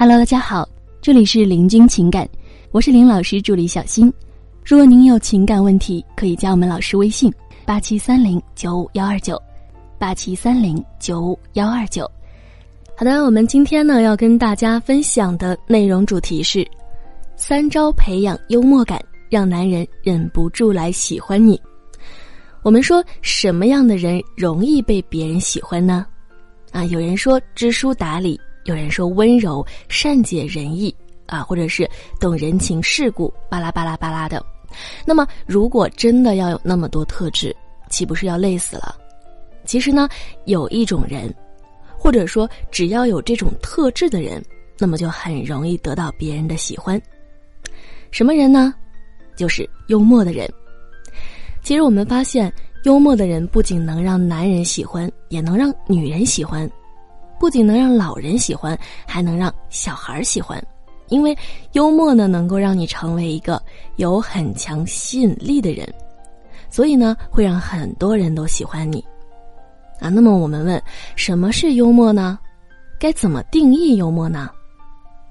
Hello，大家好，这里是林君情感，我是林老师助理小新。如果您有情感问题，可以加我们老师微信：八七三零九五幺二九，八七三零九五幺二九。好的，我们今天呢要跟大家分享的内容主题是：三招培养幽默感，让男人忍不住来喜欢你。我们说什么样的人容易被别人喜欢呢？啊，有人说知书达理。有人说温柔、善解人意啊，或者是懂人情世故，巴拉巴拉巴拉的。那么，如果真的要有那么多特质，岂不是要累死了？其实呢，有一种人，或者说只要有这种特质的人，那么就很容易得到别人的喜欢。什么人呢？就是幽默的人。其实我们发现，幽默的人不仅能让男人喜欢，也能让女人喜欢。不仅能让老人喜欢，还能让小孩喜欢，因为幽默呢能够让你成为一个有很强吸引力的人，所以呢会让很多人都喜欢你。啊，那么我们问，什么是幽默呢？该怎么定义幽默呢？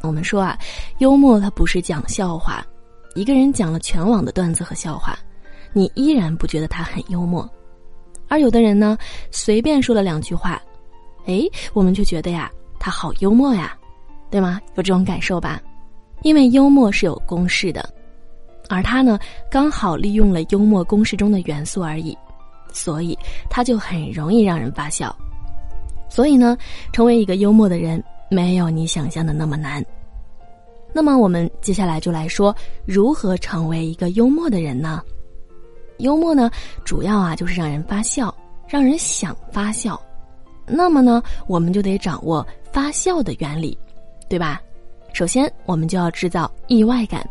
我们说啊，幽默它不是讲笑话，一个人讲了全网的段子和笑话，你依然不觉得他很幽默，而有的人呢，随便说了两句话。哎，我们就觉得呀，他好幽默呀，对吗？有这种感受吧？因为幽默是有公式的，而他呢，刚好利用了幽默公式中的元素而已，所以他就很容易让人发笑。所以呢，成为一个幽默的人，没有你想象的那么难。那么，我们接下来就来说如何成为一个幽默的人呢？幽默呢，主要啊就是让人发笑，让人想发笑。那么呢，我们就得掌握发笑的原理，对吧？首先，我们就要制造意外感，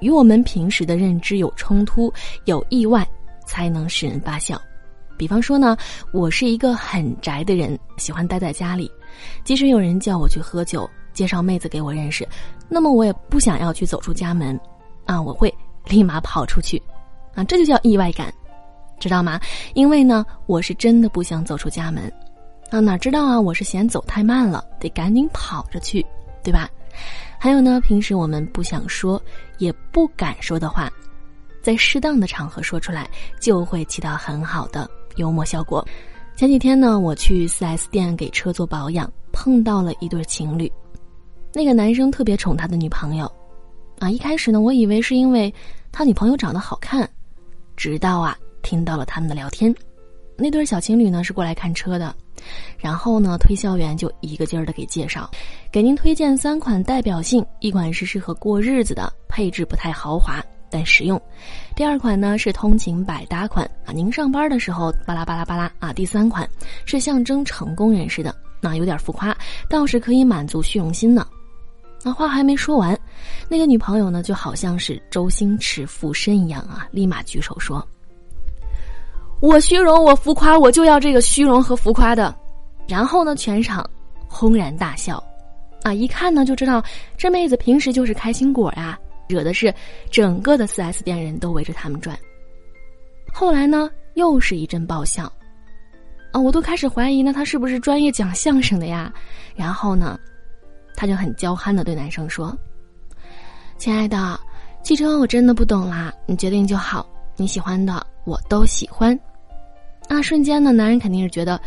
与我们平时的认知有冲突、有意外，才能使人发笑。比方说呢，我是一个很宅的人，喜欢待在家里，即使有人叫我去喝酒、介绍妹子给我认识，那么我也不想要去走出家门，啊，我会立马跑出去，啊，这就叫意外感，知道吗？因为呢，我是真的不想走出家门。啊，哪知道啊！我是嫌走太慢了，得赶紧跑着去，对吧？还有呢，平时我们不想说、也不敢说的话，在适当的场合说出来，就会起到很好的幽默效果。前几天呢，我去 4S 店给车做保养，碰到了一对情侣。那个男生特别宠他的女朋友，啊，一开始呢，我以为是因为他女朋友长得好看，直到啊，听到了他们的聊天。那对小情侣呢是过来看车的。然后呢，推销员就一个劲儿的给介绍，给您推荐三款代表性，一款是适合过日子的，配置不太豪华但实用；第二款呢是通勤百搭款啊，您上班的时候巴拉巴拉巴拉啊；第三款是象征成功人士的，那有点浮夸，倒是可以满足虚荣心呢。那话还没说完，那个女朋友呢就好像是周星驰附身一样啊，立马举手说。我虚荣，我浮夸，我就要这个虚荣和浮夸的。然后呢，全场轰然大笑，啊，一看呢就知道这妹子平时就是开心果呀，惹的是整个的四 S 店人都围着他们转。后来呢，又是一阵爆笑，啊，我都开始怀疑呢，他是不是专业讲相声的呀？然后呢，他就很娇憨的对男生说：“亲爱的，汽车我真的不懂啦，你决定就好，你喜欢的我都喜欢。”那瞬间呢，男人肯定是觉得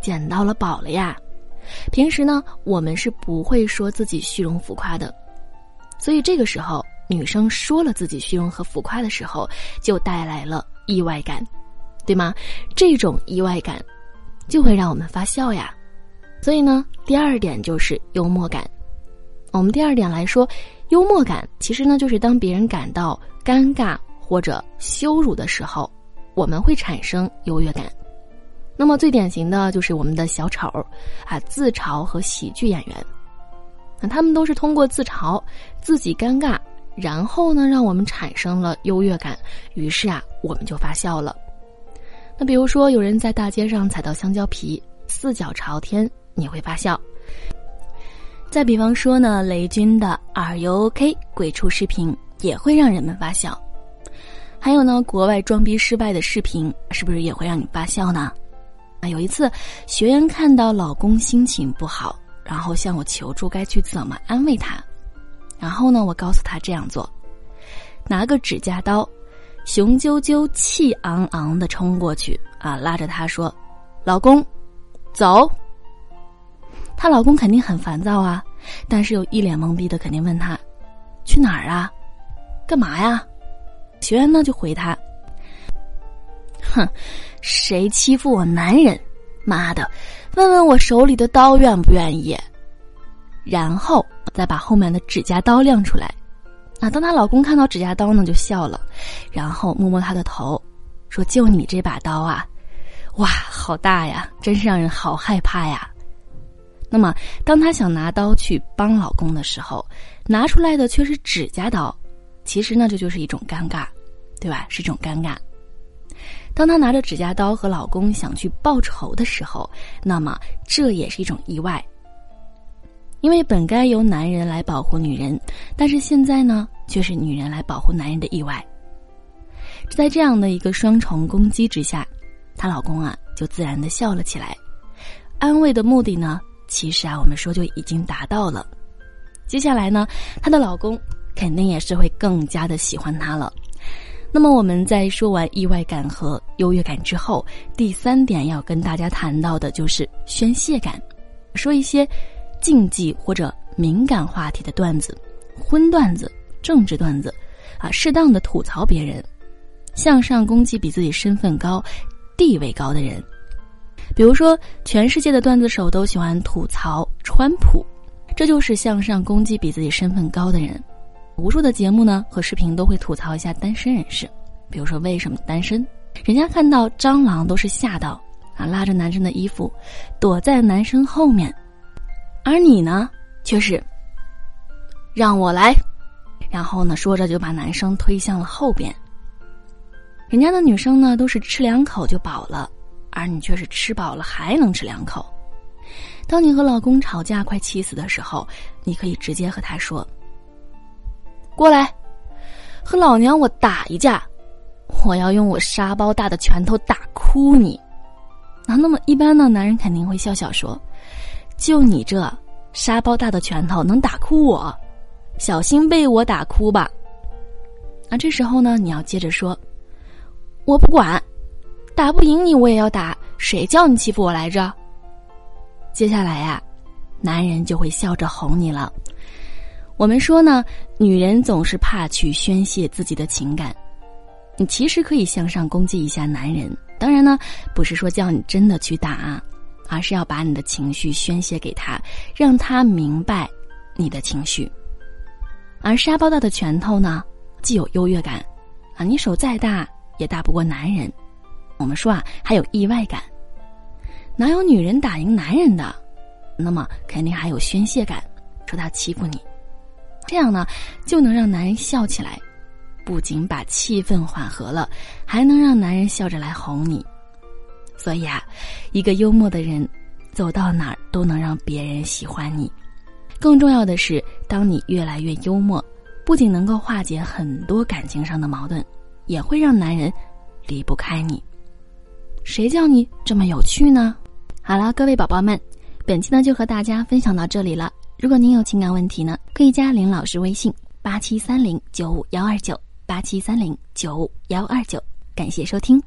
捡到了宝了呀。平时呢，我们是不会说自己虚荣浮夸的，所以这个时候女生说了自己虚荣和浮夸的时候，就带来了意外感，对吗？这种意外感就会让我们发笑呀。所以呢，第二点就是幽默感。我们第二点来说，幽默感其实呢，就是当别人感到尴尬或者羞辱的时候。我们会产生优越感，那么最典型的就是我们的小丑，啊，自嘲和喜剧演员，那他们都是通过自嘲自己尴尬，然后呢，让我们产生了优越感，于是啊，我们就发笑了。那比如说，有人在大街上踩到香蕉皮，四脚朝天，你会发笑。再比方说呢，雷军的 “Are you OK” 鬼畜视频也会让人们发笑。还有呢，国外装逼失败的视频是不是也会让你发笑呢？啊，有一次，学员看到老公心情不好，然后向我求助该去怎么安慰他。然后呢，我告诉他这样做：拿个指甲刀，雄赳赳、气昂昂的冲过去啊，拉着他说：“老公，走。”她老公肯定很烦躁啊，但是又一脸懵逼的，肯定问他：“去哪儿啊？干嘛呀？”学员呢就回他：“哼，谁欺负我男人？妈的，问问我手里的刀愿不愿意？”然后再把后面的指甲刀亮出来。啊，当她老公看到指甲刀呢，就笑了，然后摸摸她的头，说：“就你这把刀啊，哇，好大呀，真是让人好害怕呀。”那么，当她想拿刀去帮老公的时候，拿出来的却是指甲刀。其实呢，这就是一种尴尬，对吧？是一种尴尬。当她拿着指甲刀和老公想去报仇的时候，那么这也是一种意外。因为本该由男人来保护女人，但是现在呢，却是女人来保护男人的意外。在这样的一个双重攻击之下，她老公啊就自然的笑了起来。安慰的目的呢，其实啊我们说就已经达到了。接下来呢，她的老公肯定也是会更加的喜欢他了。那么我们在说完意外感和优越感之后，第三点要跟大家谈到的就是宣泄感，说一些。禁忌或者敏感话题的段子，荤段子、政治段子，啊，适当的吐槽别人，向上攻击比自己身份高、地位高的人。比如说，全世界的段子手都喜欢吐槽川普，这就是向上攻击比自己身份高的人。无数的节目呢和视频都会吐槽一下单身人士，比如说为什么单身？人家看到蟑螂都是吓到，啊，拉着男生的衣服，躲在男生后面。而你呢，却是让我来，然后呢，说着就把男生推向了后边。人家的女生呢，都是吃两口就饱了，而你却是吃饱了还能吃两口。当你和老公吵架快气死的时候，你可以直接和他说：“过来，和老娘我打一架，我要用我沙包大的拳头打哭你。”啊，那么一般呢，男人肯定会笑笑说。就你这沙包大的拳头能打哭我，小心被我打哭吧。那这时候呢，你要接着说，我不管，打不赢你我也要打，谁叫你欺负我来着？接下来呀，男人就会笑着哄你了。我们说呢，女人总是怕去宣泄自己的情感，你其实可以向上攻击一下男人，当然呢，不是说叫你真的去打。而是要把你的情绪宣泄给他，让他明白你的情绪。而沙包大的拳头呢，既有优越感，啊，你手再大也打不过男人。我们说啊，还有意外感，哪有女人打赢男人的？那么肯定还有宣泄感，说他欺负你，这样呢，就能让男人笑起来，不仅把气氛缓和了，还能让男人笑着来哄你。所以啊，一个幽默的人，走到哪儿都能让别人喜欢你。更重要的是，当你越来越幽默，不仅能够化解很多感情上的矛盾，也会让男人离不开你。谁叫你这么有趣呢？好了，各位宝宝们，本期呢就和大家分享到这里了。如果您有情感问题呢，可以加林老师微信：八七三零九五幺二九八七三零九五幺二九。感谢收听。